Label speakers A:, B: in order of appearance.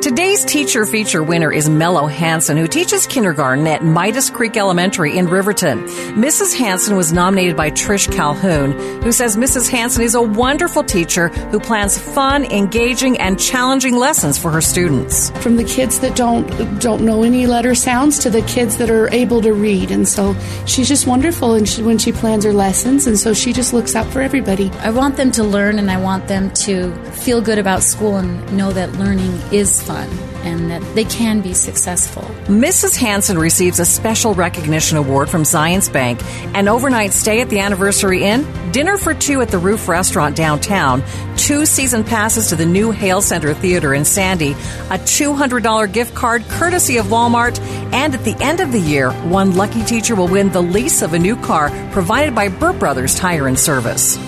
A: Today's teacher feature winner is Mello Hansen, who teaches kindergarten at Midas Creek Elementary in Riverton. Mrs. Hansen was nominated by Trish Calhoun, who says Mrs. Hansen is a wonderful teacher who plans fun, engaging, and challenging lessons for her students.
B: From the kids that don't don't know any letter sounds to the kids that are able to read, and so she's just wonderful. And she, when she plans her lessons, and so she just looks out for everybody.
C: I want them to learn, and I want them to feel good about school and know that learning is fun and that they can be successful.
A: Mrs. Hansen receives a special recognition award from Zions Bank, an overnight stay at the Anniversary Inn, dinner for two at the Roof Restaurant downtown, two season passes to the new Hale Center Theater in Sandy, a $200 gift card courtesy of Walmart, and at the end of the year, one lucky teacher will win the lease of a new car provided by Burt Brothers Tire and Service.